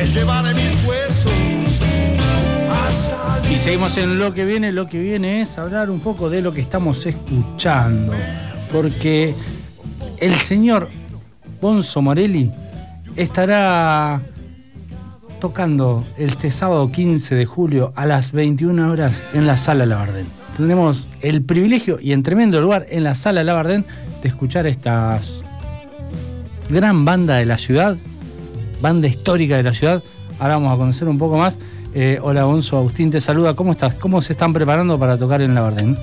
me mis huesos. Y seguimos en lo que viene. Lo que viene es hablar un poco de lo que estamos escuchando. Porque el señor Bonzo Morelli estará tocando este sábado 15 de julio a las 21 horas en la Sala Labardén. Tendremos el privilegio y en tremendo lugar en la Sala Labardén de escuchar esta gran banda de la ciudad, banda histórica de la ciudad. Ahora vamos a conocer un poco más. Eh, hola Bonzo, Agustín te saluda. ¿Cómo estás? ¿Cómo se están preparando para tocar en Labardén?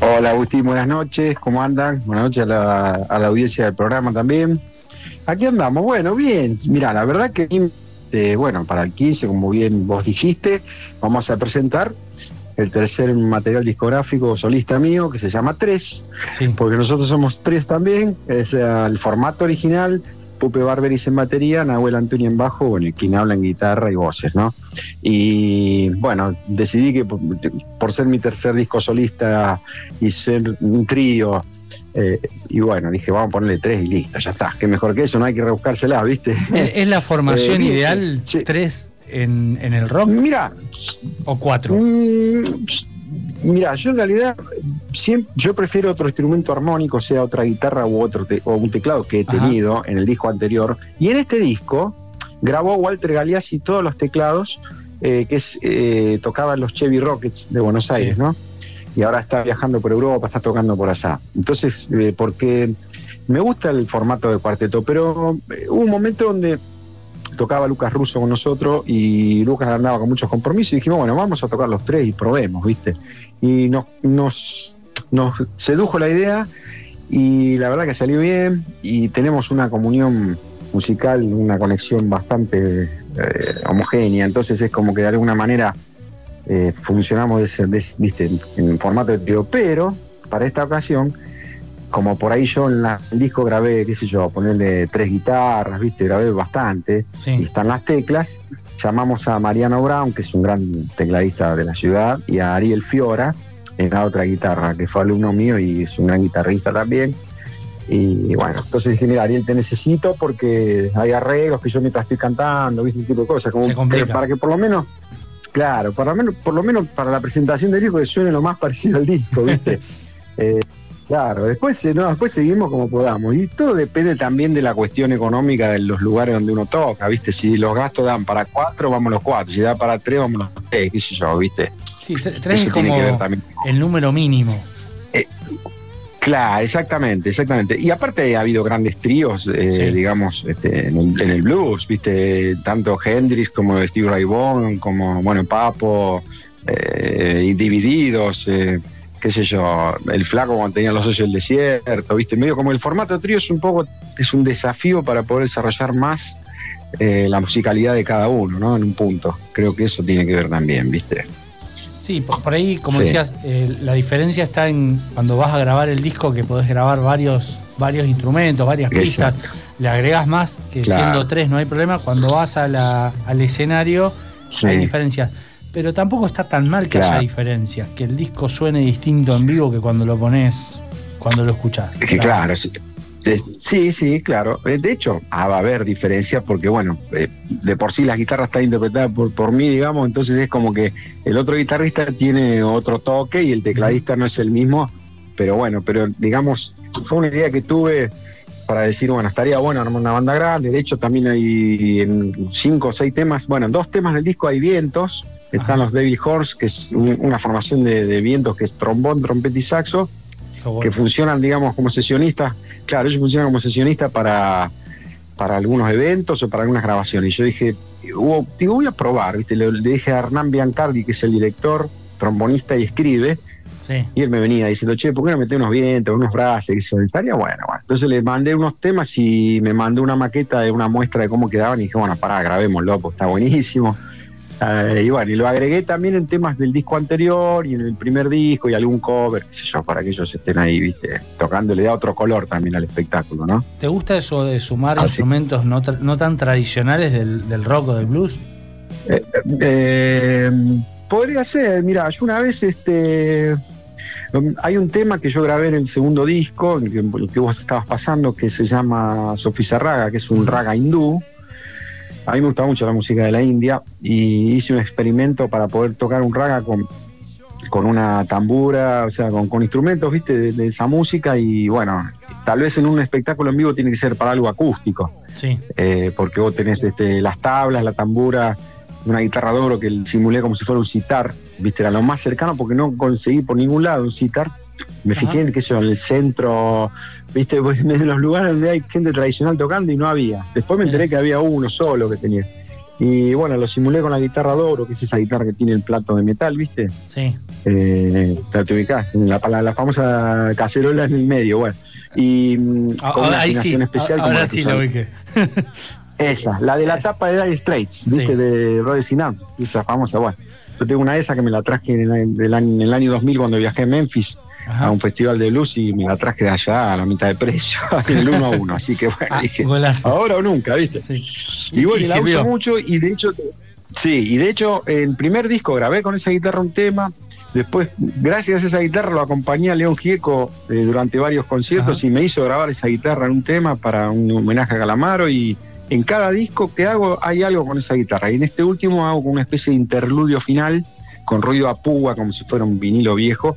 Hola Agustín, buenas noches. ¿Cómo andan? Buenas noches a la, a la audiencia del programa también. Aquí andamos, bueno, bien. Mira, la verdad que, eh, bueno, para el 15, como bien vos dijiste, vamos a presentar el tercer material discográfico solista mío, que se llama Tres, porque nosotros somos tres también, es el formato original, Pupe Barberis en batería, Nahuel Antonio en bajo, bueno, y quien habla en guitarra y voces, ¿no? Y bueno, decidí que por ser mi tercer disco solista y ser un trío, eh, y bueno, dije, vamos a ponerle tres y listo, ya está. Que mejor que eso, no hay que rebuscársela, ¿viste? ¿Es la formación eh, ideal tres en, el rock? Mira. ¿O cuatro? Mm, mira, yo en realidad siempre, yo prefiero otro instrumento armónico, sea otra guitarra u otro o un teclado que he tenido en el disco anterior. Y en este disco grabó Walter Galeazzi todos los teclados eh, que es, tocaban los Chevy Rockets de Buenos Aires, ¿no? y ahora está viajando por Europa, está tocando por allá. Entonces, eh, porque me gusta el formato de cuarteto, pero eh, hubo un momento donde tocaba Lucas Russo con nosotros y Lucas andaba con muchos compromisos y dijimos, bueno, vamos a tocar los tres y probemos, ¿viste? Y nos, nos, nos sedujo la idea y la verdad que salió bien y tenemos una comunión musical, una conexión bastante eh, homogénea, entonces es como que de alguna manera eh, funcionamos ¿viste? En, formato de trío, pero para esta ocasión, como por ahí yo en el disco grabé, qué sé yo, ponerle tres guitarras, ¿viste? Grabé bastante, y están las teclas, llamamos a Mariano Brown, que es un gran tecladista de la ciudad, y a Ariel Fiora en la otra guitarra, que fue alumno mío y es un gran guitarrista también. Y bueno, entonces dije, mira, Ariel, te necesito porque hay arreglos que yo mientras estoy cantando, ¿viste? Ese tipo de cosas, como para que por lo menos Claro, por lo menos, por lo menos para la presentación del disco que suene lo más parecido al disco, ¿viste? Eh, claro, después, eh, no, después seguimos como podamos. Y todo depende también de la cuestión económica de los lugares donde uno toca, ¿viste? Si los gastos dan para cuatro, vamos los cuatro. Si da para tres, vamos los tres, qué sé yo, ¿viste? Sí, tres es como el número mínimo. Eh, Claro, exactamente, exactamente. Y aparte ha habido grandes tríos, eh, digamos, este, en, el, blues, viste, tanto Hendrix como Steve Ray Vaughan, como, bueno, Papo, eh, y Divididos, eh, qué sé yo, el flaco cuando tenía los socios del desierto, viste, medio como el formato trío es un poco, es un desafío para poder desarrollar más la musicalidad de cada uno, ¿no? En un punto. Creo que eso tiene que ver también, viste. Sí, por, ahí, como decías, eh, la diferencia está en cuando vas a grabar el disco que podés grabar varios, varios instrumentos, varias pistas, le agregas más, que siendo tres no hay problema. Cuando vas a al escenario hay diferencias. Pero tampoco está tan mal que haya diferencias, que el disco suene distinto en vivo que cuando lo pones, cuando lo escuchás. que claro, Sí, sí, claro. Eh, de hecho, ah, va a haber diferencias porque, bueno, eh, de por sí la guitarra está interpretada por, por mí, digamos, entonces es como que el otro guitarrista tiene otro toque y el tecladista no es el mismo, pero bueno, pero digamos, fue una idea que tuve para decir, bueno, estaría bueno armar una banda grande. De hecho, también hay en cinco o seis temas, bueno, en dos temas del disco hay vientos. Están los Baby Horse, que es una formación de, vientos que es trombón, trompeta y saxo, que funcionan, digamos, como sesionistas Claro, ellos funcionan como sesionistas para, para algunos eventos o para algunas grabaciones. Y yo dije, digo, voy a probar, ¿viste? Le, dije a Hernán Biancardi, que es el director, trombonista y escribe, y él me venía diciendo, che, ¿por qué no meter unos vientos, unos brazos? Y eso, estaría bueno, bueno. Entonces le mandé unos temas y me mandó una maqueta de una muestra de cómo quedaban y dije, bueno, pará, grabémoslo, pues está buenísimo. Eh, y bueno, y lo agregué también en temas del disco anterior y en el primer disco y algún cover, qué sé yo, para que ellos estén ahí, viste, tocando, le da otro color también al espectáculo, ¿no? ¿Te gusta eso de sumar ah, instrumentos no, tan tradicionales del, rock o del blues? Eh, eh, podría ser, mira, yo una vez, este, hay un tema que yo grabé en el segundo disco, el que, el que vos estabas pasando, que se llama Sofía Raga, que es un raga hindú a mí me gusta mucho la música de la India y hice un experimento para poder tocar un raga con, con una tambura, o sea, con, instrumentos, viste, de, esa música y bueno, tal vez en un espectáculo en vivo tiene que ser para algo acústico. Sí. Eh, porque vos tenés este, las tablas, la tambura, una guitarra de oro que simulé como si fuera un citar, viste, era lo más cercano porque no conseguí por ningún lado un citar. Me fijé en, qué sé en el centro, viste, en los lugares donde hay gente tradicional tocando y no había. Después me enteré que había uno solo que tenía. Y bueno, lo simulé con la guitarra de oro, que es esa guitarra que tiene el plato de metal, ¿viste? Sí. Eh, te ubicás, la, la, famosa cacerola en el medio, bueno. Y mm, ah, con una afinación especial. Ahora sí lo ubiqué. esa, la de la tapa de Dire Straits, ¿viste? De Rod Sinam, esa famosa, bueno. Yo tengo una de esas que me la traje en el, en el año 2000 cuando viajé a Memphis a un festival de blues y me la traje de allá a la mitad de precio, el uno a uno. Así que bueno, ah, dije, ahora o nunca, ¿viste? Y bueno, y, la uso mucho y de hecho, sí, y de hecho, el primer disco grabé con esa guitarra un tema. Después, gracias a esa guitarra, lo acompañé a León Gieco eh, durante varios conciertos y me hizo grabar esa guitarra en un tema para un homenaje a Calamaro. Y en cada disco que hago hay algo con esa guitarra. Y en este último hago una especie de interludio final con ruido a púa, como si fuera un vinilo viejo,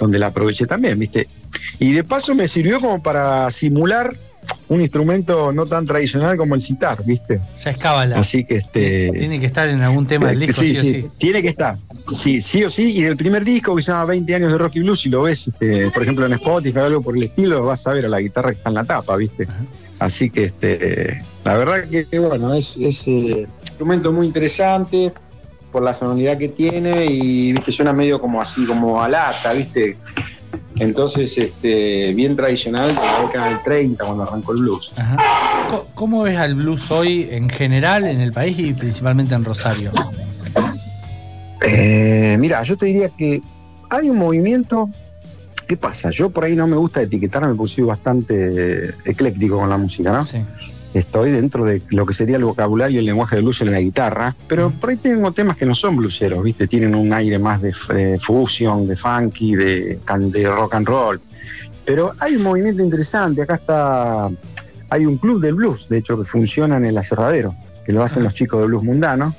donde la aproveché también, ¿viste? Y de paso me sirvió como para simular un instrumento no tan tradicional como el citar, ¿viste? Ya es cábala. Así que este. Tiene que estar en algún tema del disco, sí, sí, o sí. Tiene que estar. Sí, sí o sí. Y el primer disco que se llama 20 años de rock y blues, si lo ves, este, por ejemplo, en Spotify o algo por el estilo, vas a ver a la guitarra que está en la tapa, ¿viste? Así que este, la verdad que bueno, es, es eh, un instrumento muy interesante por la sonoridad que tiene y viste suena medio como así, como a lata, viste. Entonces, este, bien tradicional de la década del 30 cuando arrancó el blues. ¿Cómo ves al blues hoy en general en el país y principalmente en Rosario? Eh, mira, yo te diría que hay un movimiento. ¿Qué pasa? Yo por ahí no me gusta etiquetar, me puse bastante ecléctico con la música, ¿no? Sí estoy dentro de lo que sería el vocabulario y el lenguaje de blues en la guitarra, pero por ahí tengo temas que no son blueseros, ¿viste? Tienen un aire más de, fusion, de funky, de, de, rock and roll. Pero hay un movimiento interesante, acá está, hay un club del blues, de hecho, que funciona en el aserradero, que lo hacen los chicos de blues mundano,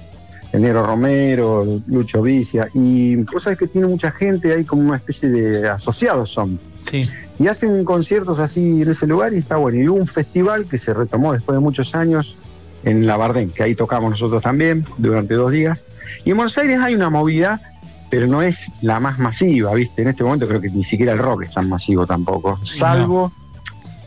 el Negro Romero, Lucho Vicia, y vos sabés que tiene mucha gente, hay como una especie de asociados son. Sí. Y hacen conciertos así en ese lugar y está bueno. Y hubo un festival que se retomó después de muchos años en La Bardén, que ahí tocamos nosotros también durante dos días. Y en Buenos Aires hay una movida, pero no es la más masiva, ¿viste? En este momento creo que ni siquiera el rock es tan masivo tampoco, salvo,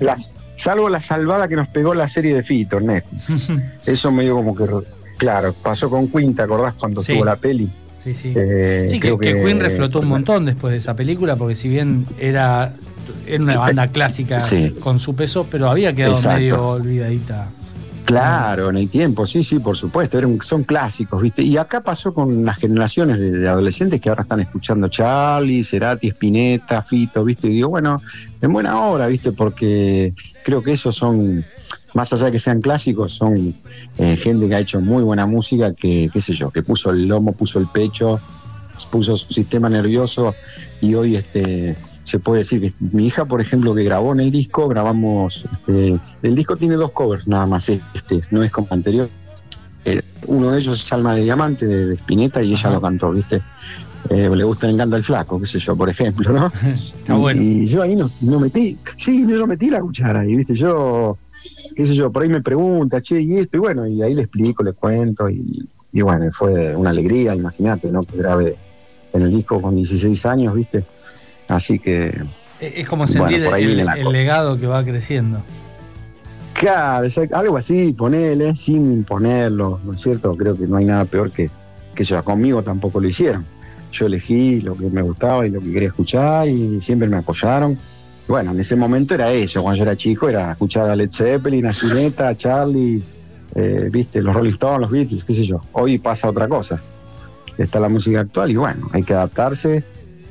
las, salvo la salvada que nos pegó la serie de Fito, Netflix. Eso medio como que, claro, pasó con Queen, ¿te acordás cuando tuvo la peli? Sí, sí. Eh, sí, que, que, Queen reflotó un montón después de esa película, porque si bien era era una banda clásica con su peso, pero había quedado medio olvidadita. Claro, en el tiempo, sí, sí, por supuesto, eran, son clásicos, ¿viste? Y acá pasó con las generaciones de, adolescentes que ahora están escuchando Charlie, Cerati, Spinetta, Fito, ¿viste? Y digo, bueno, en buena hora, ¿viste? Porque creo que esos son, más allá de que sean clásicos, son eh, gente que ha hecho muy buena música, que, qué sé yo, que puso el lomo, puso el pecho, puso su sistema nervioso y hoy, este se puede decir que mi hija, por ejemplo, que grabó en el disco, grabamos, este, el disco tiene dos covers nada más, este, no es como anterior. Eh, uno de ellos es Alma de Diamante de, Spinetta y ella lo cantó, ¿viste? Eh, le gusta, le encanta el flaco, qué sé yo, por ejemplo, ¿no? Está bueno. Y, yo ahí no, no, metí, sí, no metí la cuchara ahí, ¿viste? Yo, qué sé yo, por ahí me pregunta, che, y esto, y bueno, y ahí le explico, le cuento, y, y bueno, fue una alegría, imagínate, ¿no? Que grabé en el disco con 16 años, ¿viste? Así que. Es como sentir el, legado que va creciendo. Claro, algo así, ponele, sin ponerlo, ¿no es cierto? Creo que no hay nada peor que que sea conmigo tampoco lo hicieron. Yo elegí lo que me gustaba y lo que quería escuchar y siempre me apoyaron. Bueno, en ese momento era eso, cuando yo era chico era escuchar a Led Zeppelin, a Cineta, a Charlie, eh, viste, los Rolling Stones, los Beatles, qué sé yo. Hoy pasa otra cosa. Está la música actual y bueno, hay que adaptarse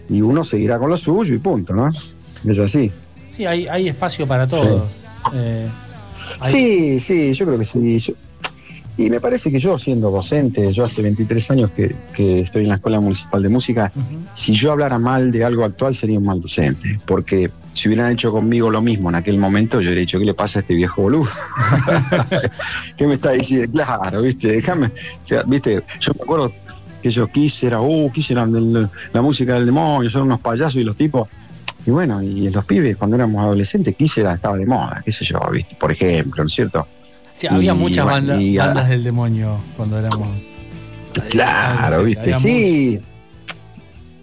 y uno seguirá con lo suyo y punto, ¿no? Es así. Sí, hay, hay espacio para todo. Eh, sí. sí, yo creo que sí. y me parece que yo, siendo docente, yo hace 23 años que, estoy en la Escuela Municipal de Música, si yo hablara mal de algo actual sería un mal docente, porque si hubieran hecho conmigo lo mismo en aquel momento, yo hubiera dicho, ¿qué le pasa a este viejo boludo? ¿Qué me está diciendo? Claro, viste, déjame, o sea, viste, yo me acuerdo que ellos quisieran, uh, quisieran la música del demonio, son unos payasos y los tipos, y bueno, y los pibes cuando éramos adolescentes, quisiera estaba de moda, qué sé yo, viste, por ejemplo, ¿no es cierto? Sí, había muchas bandas, bandas del demonio cuando éramos... Claro, viste, sí.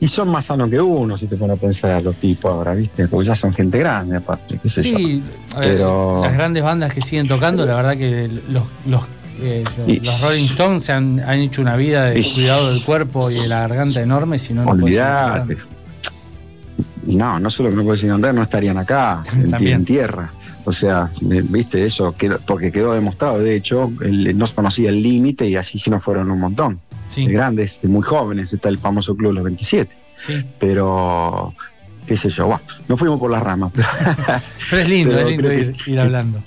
Y son más sanos que uno, si te pones a pensar los tipos ahora, ¿viste? Porque ya son gente grande, aparte, qué sé sí, Pero... las grandes bandas que siguen tocando, la verdad que los, los, eh, los Rolling Stones se han, han, hecho una vida de cuidado del cuerpo y de la garganta enorme, si no, no Olvidate. No, no solo que no puedes andar, no estarían acá, en, tierra. O sea, viste eso, porque quedó demostrado, de hecho, no se conocía el límite y así sí nos fueron un montón de grandes, de muy jóvenes, está el famoso Club Los 27. Pero, qué sé yo, bueno, no fuimos por las ramas. Pero, es lindo, es lindo ir, hablando.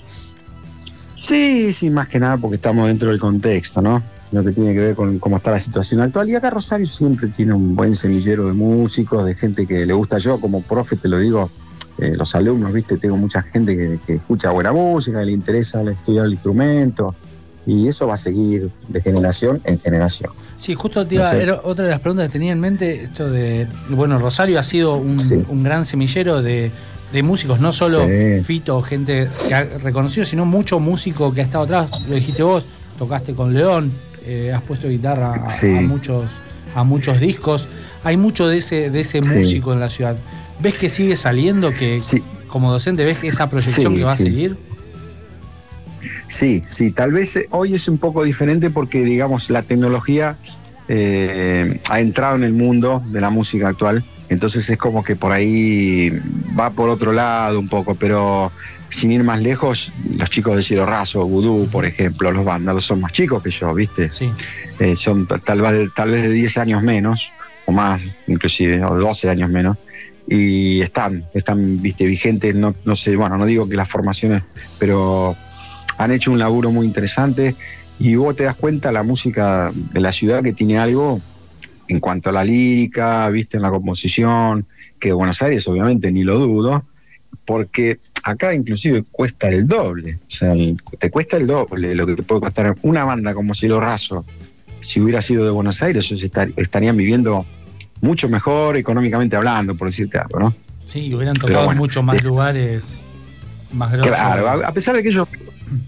Sí, sí, más que nada porque estamos dentro del contexto, ¿no? Lo que tiene que ver con cómo está la situación actual. Y acá Rosario siempre tiene un buen semillero de músicos, de gente que le gusta. Yo, como profe, te lo digo, eh, los alumnos, ¿viste? Tengo mucha gente que, que, escucha buena música, que le interesa estudiar el instrumento y eso va a seguir de generación en generación. Sí, justo te iba, era otra de las preguntas que tenía en mente, esto de, bueno, Rosario ha sido un, gran semillero de, músicos, no solo Fito, gente que ha reconocido, sino mucho músico que ha estado atrás, lo dijiste vos, tocaste con León, eh, has puesto guitarra a, muchos, a muchos discos, hay mucho de ese, de ese músico en la ciudad. ¿Ves que sigue saliendo, que como docente ves esa proyección que va a seguir? Sí, sí, tal vez eh, hoy es un poco diferente porque, digamos, la tecnología eh, ha entrado en el mundo de la música actual, entonces es como que por ahí va por otro lado un poco, pero sin ir más lejos, los chicos de Cielo Raso, Voodoo, por ejemplo, los vándalos son más chicos que yo, ¿viste? Sí. Eh, son tal vez, tal vez de 10 años menos, o más, inclusive, o 12 años menos y están, están, viste, vigentes, no, no sé, bueno, no digo que las formaciones, pero han hecho un laburo muy interesante y vos te das cuenta la música de la ciudad que tiene algo en cuanto a la lírica, viste, en la composición, que Buenos Aires obviamente ni lo dudo, porque acá inclusive cuesta el doble, o sea, te cuesta el doble lo que te puede costar una banda como Cielo Raso, si hubiera sido de Buenos Aires, ellos estarían viviendo mucho mejor económicamente hablando, por decirte algo, ¿no? Sí, hubieran tocado muchos más lugares más grosos. Claro, a pesar de que ellos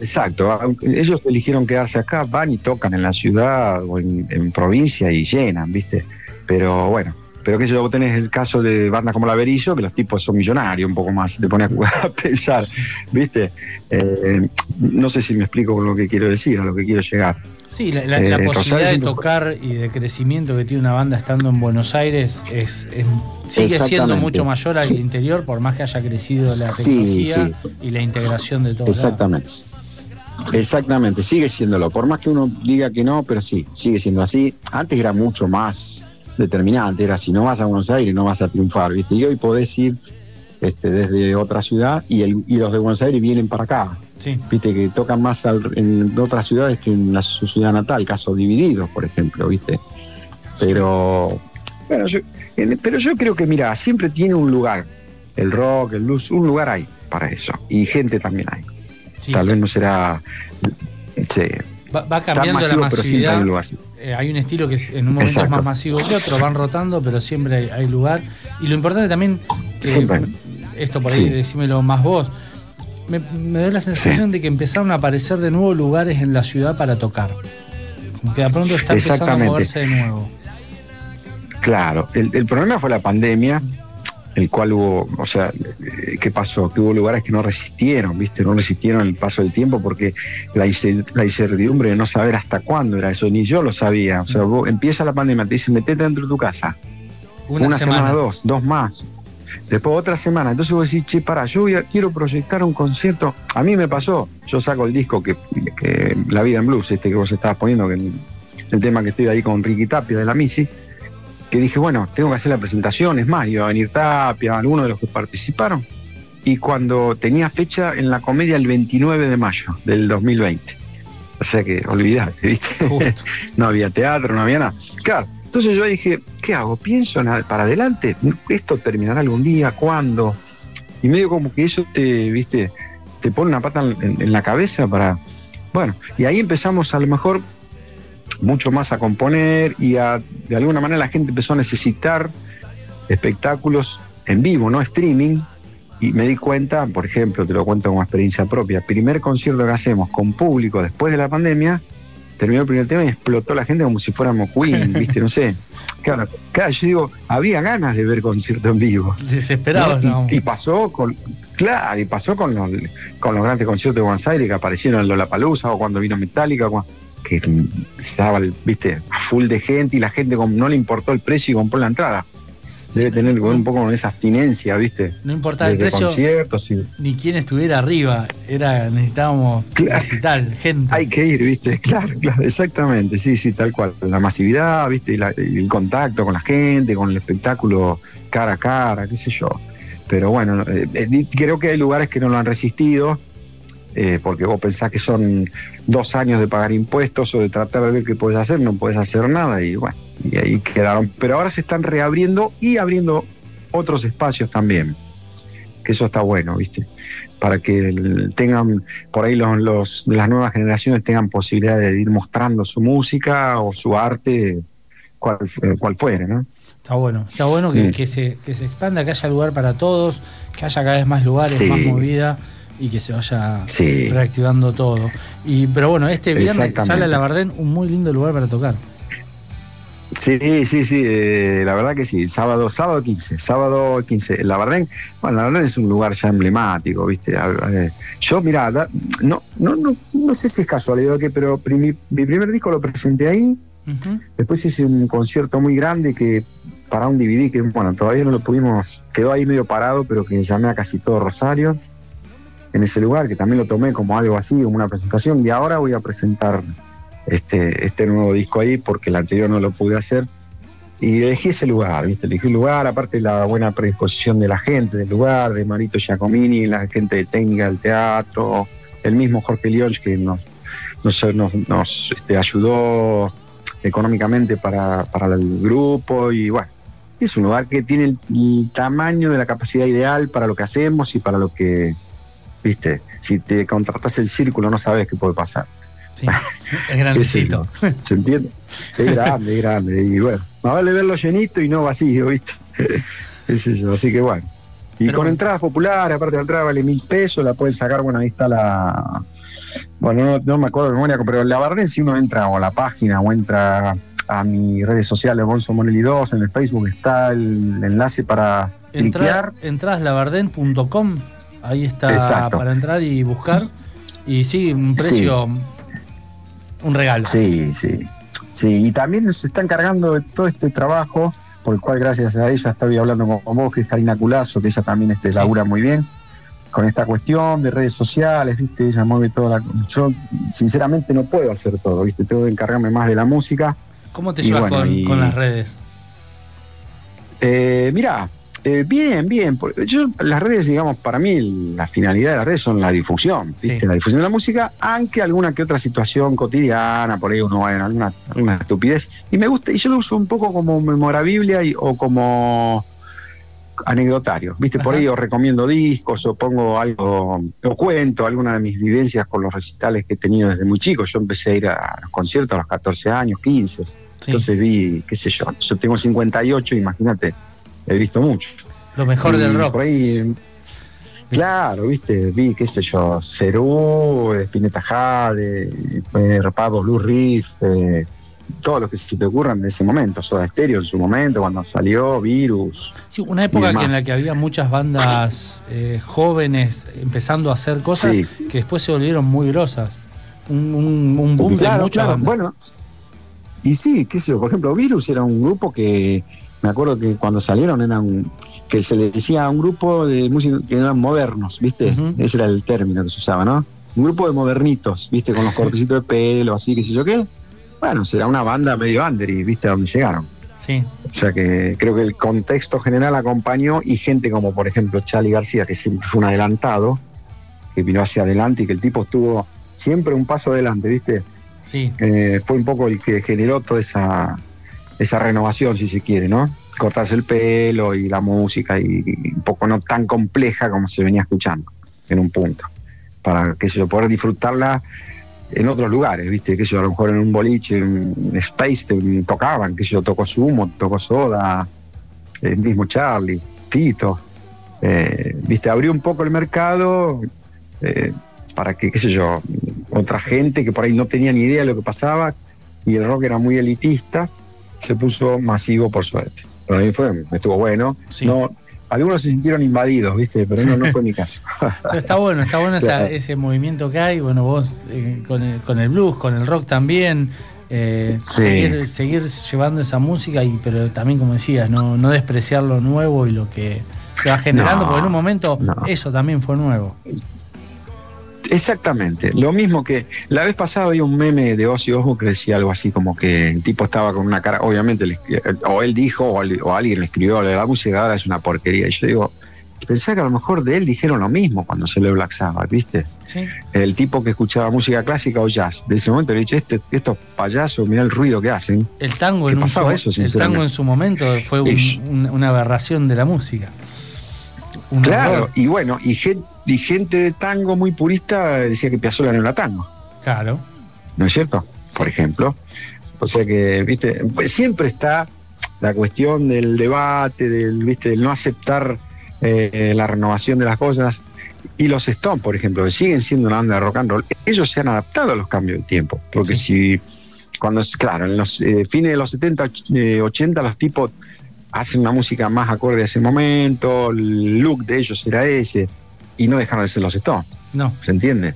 Exacto, ellos eligieron quedarse acá, van y tocan en la ciudad o en, provincia y llenan, ¿viste? Pero bueno, pero que yo tenés el caso de bandas como La Berizo, que los tipos son millonarios un poco más, te pones a, pensar, ¿viste? Eh, no sé si me explico con lo que quiero decir, a lo que quiero llegar. Sí, la, eh, posibilidad de tocar y de crecimiento que tiene una banda estando en Buenos Aires es, sigue siendo mucho mayor al interior, por más que haya crecido la tecnología y la integración de todo. Exactamente. Exactamente, sigue siéndolo. Por más que uno diga que no, pero sí, sigue siendo así. Antes era mucho más determinante, era si no vas a Buenos Aires no vas a triunfar, ¿viste? Y hoy podés ir este, desde otra ciudad y, el, y los de Buenos Aires vienen para acá. Viste que tocan más en otras ciudades que en la, su ciudad natal, caso divididos, por ejemplo, ¿viste? Pero, bueno, yo, pero yo creo que, mira, siempre tiene un lugar. El rock, el blues, un lugar hay para eso. Y gente también hay. Tal vez no será. va, cambiando la masividad. Eh, hay, un estilo que en un momento es más masivo que otro, van rotando, pero siempre hay, lugar. Y lo importante también, que esto por ahí, decímelo más vos, me, da la sensación de que empezaron a aparecer de nuevo lugares en la ciudad para tocar. Como que de pronto está empezando a moverse de nuevo. Claro, el, el problema fue la pandemia el cual hubo, o sea, ¿qué pasó? Que hubo lugares que no resistieron, ¿viste? No resistieron el paso del tiempo porque la, incertidumbre de no saber hasta cuándo era eso, ni yo lo sabía. O sea, vos, empieza la pandemia, te dicen, metete dentro de tu casa. Una, semana. dos, dos más. Después otra semana. Entonces vos decís, che, para, yo quiero proyectar un concierto. A mí me pasó, yo saco el disco que, La Vida en Blues, este que vos estabas poniendo, que el tema que estoy ahí con Ricky Tapia de la Misi que dije, bueno, tengo que hacer la presentación, es más, iba a venir Tapia, algunos de los que participaron, y cuando tenía fecha en la comedia el 29 de mayo del 2020. O sea que olvidate, ¿viste? no había teatro, no había nada. Claro, entonces yo dije, ¿qué hago? ¿Pienso para adelante? ¿Esto terminará algún día? ¿Cuándo? y medio como que eso te, viste, te pone una pata en, la cabeza para, bueno, y ahí empezamos a lo mejor mucho más a componer y a, de alguna manera la gente empezó a necesitar espectáculos en vivo, no streaming, y me di cuenta, por ejemplo, te lo cuento como experiencia propia, primer concierto que hacemos con público después de la pandemia, terminó el primer tema y explotó la gente como si fuéramos Queen, ¿viste? No sé. Claro, claro, yo digo, había ganas de ver concierto en vivo. Desesperados, ¿no? Y, pasó con, claro, y pasó con los, con los grandes conciertos de Buenos Aires que aparecieron en Lollapalooza o cuando vino Metallica, que estaba, viste, full de gente y la gente no le importó el precio y compró la entrada debe tener un poco con esa abstinencia, ¿viste? No importaba el precio ni quién estuviera arriba, era necesitábamos visitar gente. Hay que ir, ¿viste? Claro, claro, exactamente, sí, sí, tal cual. La masividad, ¿viste? Y el contacto con la gente, con el espectáculo cara a cara, qué sé yo. Pero bueno, eh, eh, creo que hay lugares que no lo han resistido eh, porque vos pensás que son dos años de pagar impuestos o de tratar de ver qué puedes hacer, no puedes hacer nada y bueno, y ahí quedaron. Pero ahora se están reabriendo y abriendo otros espacios también, que eso está bueno, ¿viste? Para que tengan, por ahí los, los las nuevas generaciones tengan posibilidad de ir mostrando su música o su arte, cual, cual fuere, ¿no? Está bueno, está bueno que, mm. se, que se expanda, que haya lugar para todos, que haya cada vez más lugares, más movida y que se vaya reactivando todo. Y, pero bueno, este viernes sale a la Bardén un muy lindo lugar para tocar. Sí, sí, sí, eh, la verdad que sí, sábado, sábado 15, sábado 15, la Bardén, bueno, la Bardén es un lugar ya emblemático, ¿viste? yo, mira, no, no, no, no sé si es casualidad o qué, pero mi, primer disco lo presenté ahí, después hice un concierto muy grande que para un DVD que, bueno, todavía no lo pudimos, quedó ahí medio parado, pero que llamé a casi todo Rosario en ese lugar, que también lo tomé como algo así, como una presentación, y ahora voy a presentar este, este nuevo disco ahí porque el anterior no lo pude hacer. Y elegí ese lugar, ¿viste? Elegí el lugar, aparte la buena predisposición de la gente del lugar, de Marito Giacomini, la gente de técnica del teatro, el mismo Jorge Lionch que nos, nos, nos, este, ayudó económicamente para, para el grupo y bueno, es un lugar que tiene el, tamaño de la capacidad ideal para lo que hacemos y para lo que ¿viste? Si te contratas el círculo no sabes qué puede pasar. Sí, es grandecito. ¿Se entiende? Es grande, es grande. Y bueno, más vale verlo llenito y no vacío, ¿viste? así que bueno. Y con entradas populares, aparte de la entrada vale mil pesos, la pueden sacar, bueno, ahí está la... Bueno, no, me acuerdo de memoria, pero la Barden si uno entra a la página o entra a mis redes sociales, Bonzo Monelli 2, en el Facebook está el enlace para Entra, Entras labarden.com Ahí está para entrar y buscar. Y sí, un precio, un regalo. Sí, sí. Sí, y también se está encargando de todo este trabajo, por el cual gracias a ella estoy hablando con, vos, que es Karina Culazo, que ella también este, labura muy bien con esta cuestión de redes sociales, ¿viste? Ella mueve toda la... Yo sinceramente no puedo hacer todo, ¿viste? Tengo que encargarme más de la música. ¿Cómo te llevas con, las redes? Eh, mira, eh, bien, bien. Yo, las redes, digamos, para mí la finalidad de las redes son la difusión, la difusión de la música, aunque alguna que otra situación cotidiana, por ahí uno va en alguna, alguna estupidez. Y me gusta, y yo lo uso un poco como memorabilia o como anecdotario, ¿viste? Por ahí os recomiendo discos o pongo algo, o cuento alguna de mis vivencias con los recitales que he tenido desde muy chico. Yo empecé a ir a los conciertos a los 14 años, 15. Entonces vi, qué sé yo, yo tengo 58, imagínate he visto mucho. Lo mejor del rock. claro, viste, vi, qué sé yo, Cerú, Spinetta Jade, eh, Pablo Blue Riff, eh, todo lo que se te ocurran en ese momento, Soda Stereo en su momento, cuando salió, Virus. Sí, una época en la que había muchas bandas eh, jóvenes empezando a hacer cosas que después se volvieron muy grosas. Un, un, boom de muchas Bueno, y sí, qué sé yo, por ejemplo, Virus era un grupo que me acuerdo que cuando salieron eran que se le decía a un grupo de músicos que eran modernos, ¿viste? Ese era el término que se usaba, ¿no? Un grupo de modernitos, ¿viste? Con los cortecitos de pelo, así, qué sé yo qué. Bueno, será una banda medio under y ¿viste? A dónde llegaron. Sí. O sea que creo que el contexto general acompañó y gente como, por ejemplo, Charlie García, que siempre fue un adelantado, que vino hacia adelante y que el tipo estuvo siempre un paso adelante, ¿viste? Sí. Eh, fue un poco el que generó toda esa esa renovación, si se quiere, ¿no? cortarse el pelo y la música y, un poco no tan compleja como se venía escuchando en un punto, para que se poder disfrutarla en otros lugares, viste, que yo a lo mejor en un boliche, en Space tocaban, que yo tocó Sumo, tocó Soda, el mismo Charlie, Tito, eh, viste, abrió un poco el mercado eh, para que, qué sé yo, otra gente que por ahí no tenía ni idea de lo que pasaba y el rock era muy elitista, se puso masivo por suerte. Para mí fue, estuvo bueno. No, algunos se sintieron invadidos, ¿viste? Pero no, no fue mi caso. está bueno, está bueno ese movimiento que hay. Bueno, vos eh, con, el, con, el, blues, con el rock también. Eh, seguir, seguir, llevando esa música, y pero también, como decías, no, no despreciar lo nuevo y lo que se va generando, porque en un momento eso también fue nuevo. Exactamente, lo mismo que la vez pasada había un meme de Ozzy Osbourne que decía algo así como que el tipo estaba con una cara, obviamente, o él dijo o, alguien le escribió, la música ahora es una porquería. Y yo digo, pensé que a lo mejor de él dijeron lo mismo cuando se le Black Sabbath, ¿viste? Sí. El tipo que escuchaba música clásica o jazz, de ese momento le dije, este, estos payasos, mira el ruido que hacen. El tango, en, eso, el tango en su momento fue una aberración de la música. claro, y bueno, y gente y gente de tango muy purista decía que Piazzolla no era tango. Claro. ¿No es cierto? Por ejemplo. O sea que, viste, siempre está la cuestión del debate, del, viste, del no aceptar eh, la renovación de las cosas. Y los Stones, por ejemplo, que siguen siendo una banda de rock and roll, ellos se han adaptado a los cambios del tiempo. Porque si, cuando, claro, en los eh, fines de los 70, 80, eh, los tipos hacen una música más acorde a ese momento, el look de ellos era ese y no dejaron de ser los Stones. No. ¿Se entiende?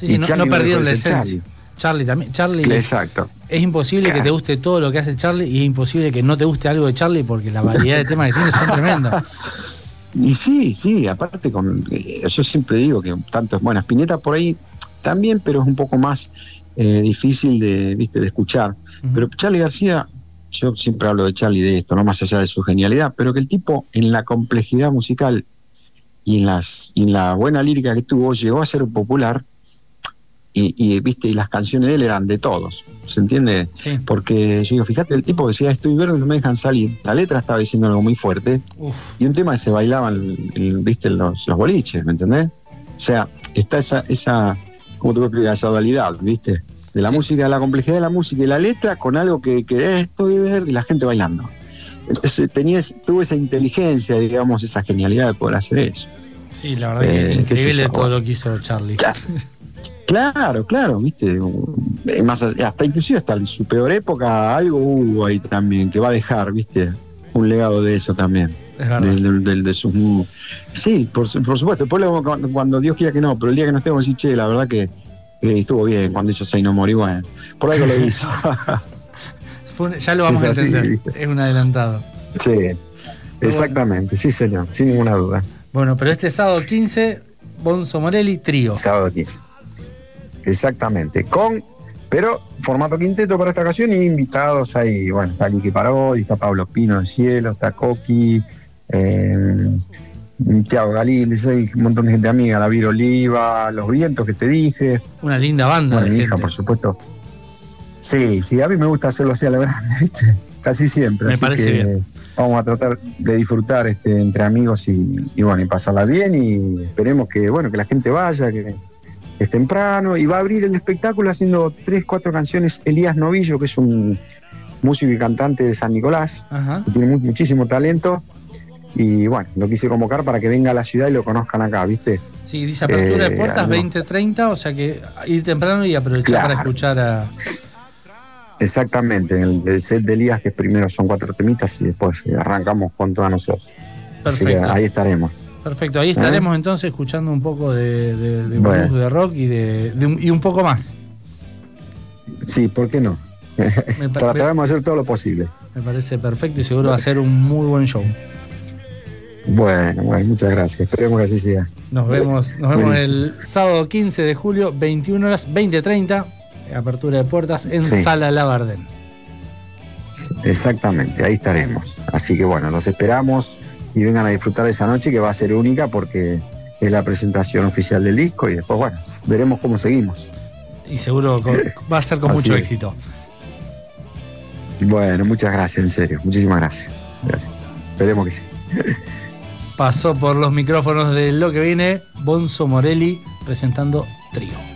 y no, perdieron la esencia. Charlie. también. Charlie. Exacto. Es imposible que te guste todo lo que hace Charlie y es imposible que no te guste algo de Charlie porque la variedad de temas que tiene son tremendos. Y sí, sí, aparte con eh, yo siempre digo que tanto es buena Spinetta por ahí también, pero es un poco más eh, difícil de, ¿viste? de escuchar. Pero Charlie García, yo siempre hablo de Charlie de esto, no más allá de su genialidad, pero que el tipo en la complejidad musical y en, las, en la buena lírica que tuvo llegó a ser popular y, viste y las canciones de él eran de todos se entiende porque yo digo fíjate el tipo decía estoy verde no me dejan salir la letra estaba diciendo algo muy fuerte y un tema que se bailaban viste los, los boliches ¿me entendés? o sea está esa esa cómo te a esa dualidad viste de la música la complejidad de la música y la letra con algo que, que estoy verde y la gente bailando. Entonces tenía, tuvo esa inteligencia, digamos, esa genialidad de poder hacer eso. Sí, la verdad que es increíble todo lo que hizo Charlie. Claro, claro, viste. Más, hasta inclusive hasta en su peor época algo hubo ahí también que va a dejar, viste, un legado de eso también. Es verdad. De, sus, sí, por, supuesto. Después cuando, Dios quiera que no, pero el día que no estemos decir, che, la verdad que estuvo bien cuando hizo Say No More, bueno, por algo lo hizo. ya lo vamos a entender. Es un adelantado. Sí, exactamente, sí, señor, sin ninguna duda. Bueno, pero este sábado 15, Bonzo Morelli, trío. Sábado 15. Exactamente. Con, pero formato quinteto para esta ocasión y invitados ahí. Bueno, está Licky Parodi, está Pablo Pino del Cielo, está Coqui, eh, Tiago Galíndez, hay un montón de gente amiga, David Oliva, Los Vientos que te dije. Una linda banda. mi hija, por supuesto. Sí, sí, a mí me gusta hacerlo así a la grande, ¿viste? Casi siempre. Me parece bien. Vamos a tratar de disfrutar este, entre amigos y, bueno, y pasarla bien y esperemos que, bueno, que la gente vaya, que es temprano y va a abrir el espectáculo haciendo tres, cuatro canciones. Elías Novillo, que es un músico y cantante de San Nicolás, que tiene muchísimo talento y bueno, lo quise convocar para que venga a la ciudad y lo conozcan acá, ¿viste? Sí, dice apertura de eh, puertas 20-30, o sea que ir temprano y aprovechar para escuchar a, Exactamente, en el, set de Elías, que primero son cuatro temitas y después arrancamos con todas nosotros. Perfecto. ahí estaremos. Perfecto, ahí estaremos ¿Eh? entonces escuchando un poco de, de, blues, de rock y, de, un, y un poco más. Sí, ¿por qué no? Trataremos de hacer todo lo posible. Me parece perfecto y seguro va a ser un muy buen show. Bueno, bueno, muchas gracias. Esperemos que así sea. Nos vemos, nos vemos el sábado 15 de julio, 21 horas 20.30 apertura de puertas en Sala Labardén. Exactamente, ahí estaremos. Así que bueno, los esperamos y vengan a disfrutar de esa noche que va a ser única porque es la presentación oficial del disco y después, bueno, veremos cómo seguimos. Y seguro va a ser con mucho éxito. Bueno, muchas gracias, en serio. Muchísimas gracias. Esperemos que sí. Pasó por los micrófonos de lo que viene Bonzo Morelli presentando Trío.